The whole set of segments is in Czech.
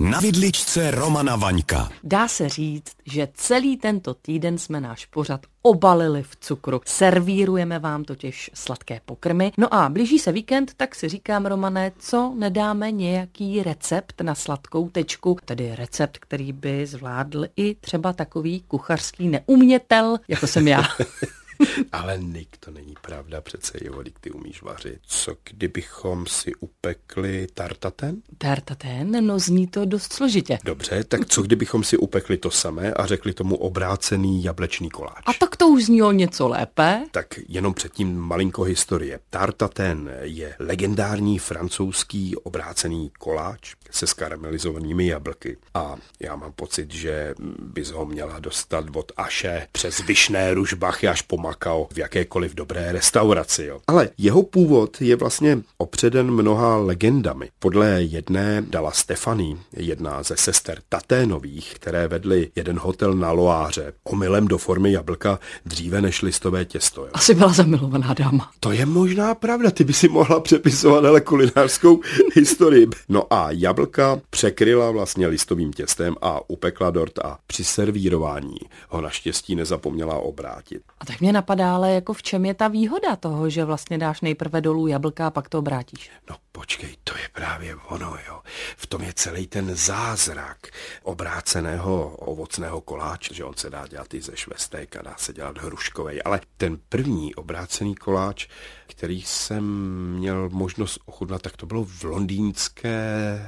Na vidličce Romana Vaňka. Dá se říct, že celý tento týden jsme náš pořad obalili v cukru. Servírujeme vám totiž sladké pokrmy. No a blíží se víkend, tak si říkám, Romané, co nedáme nějaký recept na sladkou tečku, tedy recept, který by zvládl i třeba takový kuchařský neumětel, jako jsem já. Ale Nik, to není pravda, přece jo, ty umíš vařit. Co kdybychom si upekli tartaten? Tartaten? No zní to dost složitě. Dobře, tak co kdybychom si upekli to samé a řekli tomu obrácený jablečný koláč? A tak to už zní o něco lépe. Tak jenom předtím malinko historie. Tartaten je legendární francouzský obrácený koláč se skaramelizovanými jablky. A já mám pocit, že bys ho měla dostat od Aše přes Vyšné Ružbachy až po Makao v jakékoliv dobré restauraci. Jo. Ale jeho původ je vlastně opředen mnoha legendami. Podle jedné dala Stefany, jedna ze sester Taténových, které vedly jeden hotel na Loáře, omylem do formy jablka dříve než listové těsto. Jo. Asi byla zamilovaná dáma. To je možná pravda, ty by si mohla přepisovat ale kulinářskou historii. No a jablka překryla vlastně listovým těstem a upekla dort a při servírování ho naštěstí nezapomněla obrátit. A tak mě napadá, ale jako v čem je ta výhoda toho, že vlastně dáš nejprve dolů jablka a pak to obrátíš? No počkej, to je právě ono, jo. V tom je celý ten zázrak obráceného ovocného koláče, že on se dá dělat i ze švestek a dá se dělat hruškovej, ale ten první obrácený koláč, který jsem měl možnost ochutnat, tak to bylo v londýnské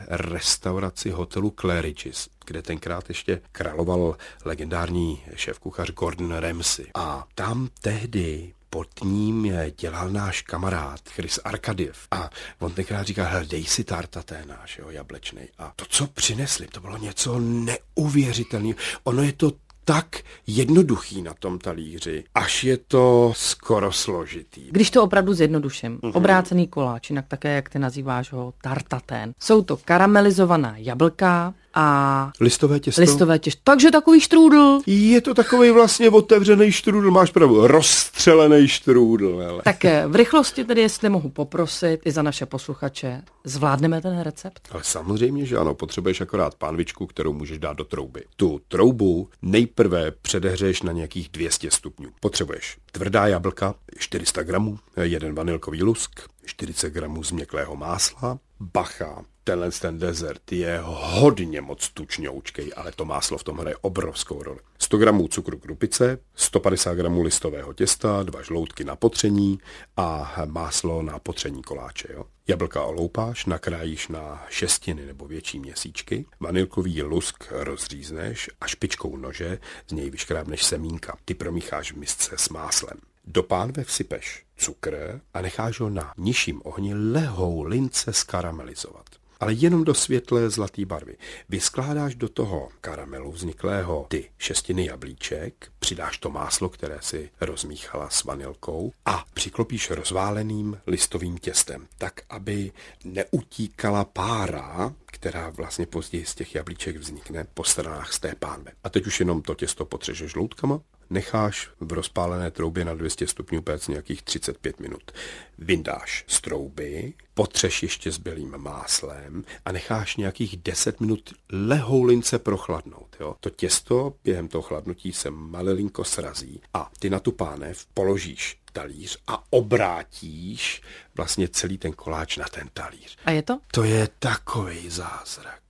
restauraci hotelu Claridge's kde tenkrát ještě královal legendární šéf-kuchař Gordon Ramsay. A tam tehdy pod ním dělal náš kamarád Chris Arkadiev. A on tenkrát říkal, hele, dej si tartaté náš, jo, jablečný. A to, co přinesli, to bylo něco neuvěřitelného. Ono je to tak jednoduchý na tom talíři, až je to skoro složitý. Když to opravdu zjednoduším, mm-hmm. obrácený koláč, jinak také, jak ty nazýváš ho, tartatén. Jsou to karamelizovaná jablka, a listové těsto. Listové těsto. Takže takový štrůdl. Je to takový vlastně otevřený štrůdl, máš pravdu, rozstřelený štrůdl. Ale. Tak eh, v rychlosti tedy, jestli mohu poprosit i za naše posluchače, zvládneme ten recept? Ale samozřejmě, že ano, potřebuješ akorát pánvičku, kterou můžeš dát do trouby. Tu troubu nejprve předehřeješ na nějakých 200 stupňů. Potřebuješ tvrdá jablka, 400 gramů, jeden vanilkový lusk, 40 gramů změklého másla, bacha, tenhle ten dezert je hodně moc tučňoučkej, ale to máslo v tom hraje obrovskou roli. 100 gramů cukru krupice, 150 gramů listového těsta, dva žloutky na potření a máslo na potření koláče. Jo? Jablka oloupáš, nakrájíš na šestiny nebo větší měsíčky, vanilkový lusk rozřízneš a špičkou nože z něj vyškrábneš semínka. Ty promícháš v misce s máslem. Do pánve vsypeš cukr a necháš ho na nižším ohni lehou lince skaramelizovat ale jenom do světlé zlaté barvy. Vyskládáš do toho karamelu vzniklého ty šestiny jablíček, přidáš to máslo, které si rozmíchala s vanilkou a přiklopíš rozváleným listovým těstem, tak, aby neutíkala pára, která vlastně později z těch jablíček vznikne po stranách z té pánve. A teď už jenom to těsto potřežeš loutkama necháš v rozpálené troubě na 200 stupňů péct nějakých 35 minut. Vyndáš z trouby, potřeš ještě s bělým máslem a necháš nějakých 10 minut lehoulince prochladnout. Jo? To těsto během toho chladnutí se malilinko srazí a ty na tu pánev položíš talíř a obrátíš vlastně celý ten koláč na ten talíř. A je to? To je takový zázrak.